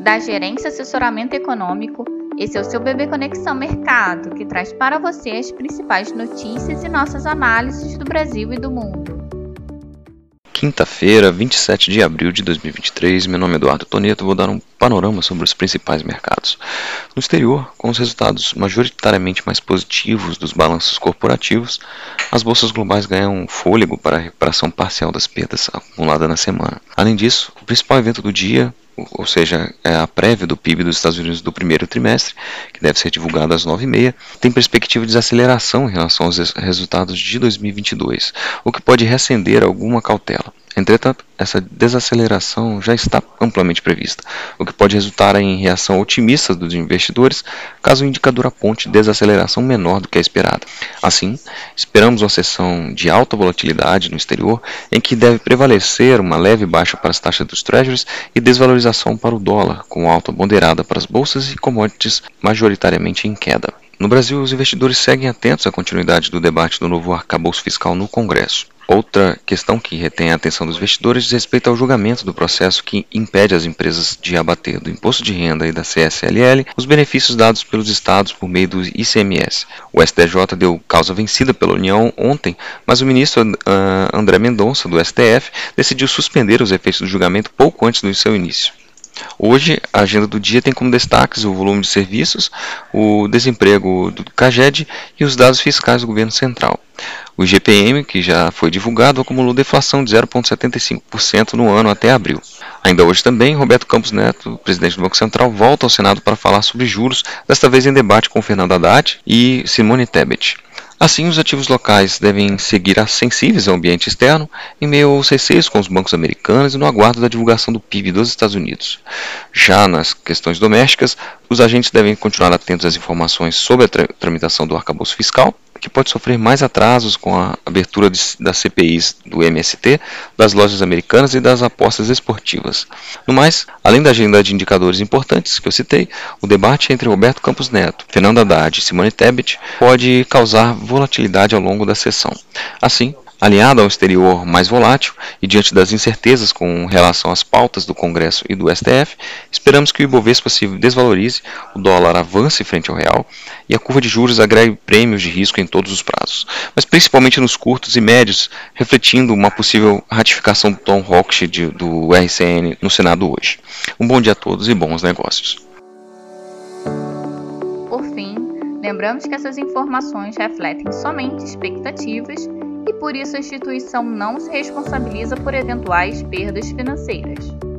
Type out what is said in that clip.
da Gerência Assessoramento Econômico. Esse é o seu Bebê Conexão Mercado, que traz para você as principais notícias e nossas análises do Brasil e do mundo. Quinta-feira, 27 de abril de 2023, meu nome é Eduardo Toneto, vou dar um panorama sobre os principais mercados. No exterior, com os resultados majoritariamente mais positivos dos balanços corporativos, as bolsas globais ganham fôlego para a recuperação parcial das perdas acumuladas na semana. Além disso, o principal evento do dia ou seja, é a prévia do PIB dos Estados Unidos do primeiro trimestre, que deve ser divulgado às 9h30, tem perspectiva de desaceleração em relação aos resultados de 2022, o que pode reacender alguma cautela. Entretanto, essa desaceleração já está amplamente prevista, o que pode resultar em reação otimista dos investidores caso o indicador aponte desaceleração menor do que a esperada. Assim, esperamos uma sessão de alta volatilidade no exterior, em que deve prevalecer uma leve baixa para as taxas dos treasuries e desvalorização para o dólar, com alta ponderada para as bolsas e commodities majoritariamente em queda. No Brasil, os investidores seguem atentos à continuidade do debate do novo arcabouço fiscal no Congresso. Outra questão que retém a atenção dos investidores diz respeito ao julgamento do processo que impede as empresas de abater do imposto de renda e da CSLL os benefícios dados pelos estados por meio do ICMS. O STJ deu causa vencida pela União ontem, mas o ministro uh, André Mendonça, do STF, decidiu suspender os efeitos do julgamento pouco antes do seu início. Hoje, a agenda do dia tem como destaques o volume de serviços, o desemprego do CAGED e os dados fiscais do governo central. O IGPM, que já foi divulgado, acumulou deflação de 0,75% no ano até abril. Ainda hoje também, Roberto Campos Neto, presidente do Banco Central, volta ao Senado para falar sobre juros, desta vez em debate com Fernando Haddad e Simone Tebet. Assim, os ativos locais devem seguir sensíveis ao ambiente externo, em meio aos receios com os bancos americanos e no aguardo da divulgação do PIB dos Estados Unidos. Já nas questões domésticas, os agentes devem continuar atentos às informações sobre a tramitação do arcabouço fiscal, que pode sofrer mais atrasos com a abertura de, das CPIs do MST, das lojas americanas e das apostas esportivas. No mais, além da agenda de indicadores importantes que eu citei, o debate entre Roberto Campos Neto, Fernando Haddad e Simone Tebet pode causar volatilidade ao longo da sessão. Assim, Aliado ao exterior mais volátil e diante das incertezas com relação às pautas do Congresso e do STF, esperamos que o Ibovespa se desvalorize, o dólar avance frente ao real e a curva de juros agregue prêmios de risco em todos os prazos, mas principalmente nos curtos e médios, refletindo uma possível ratificação do Tom Hochschild do RCN no Senado hoje. Um bom dia a todos e bons negócios. Por fim, lembramos que essas informações refletem somente expectativas e por isso a instituição não se responsabiliza por eventuais perdas financeiras.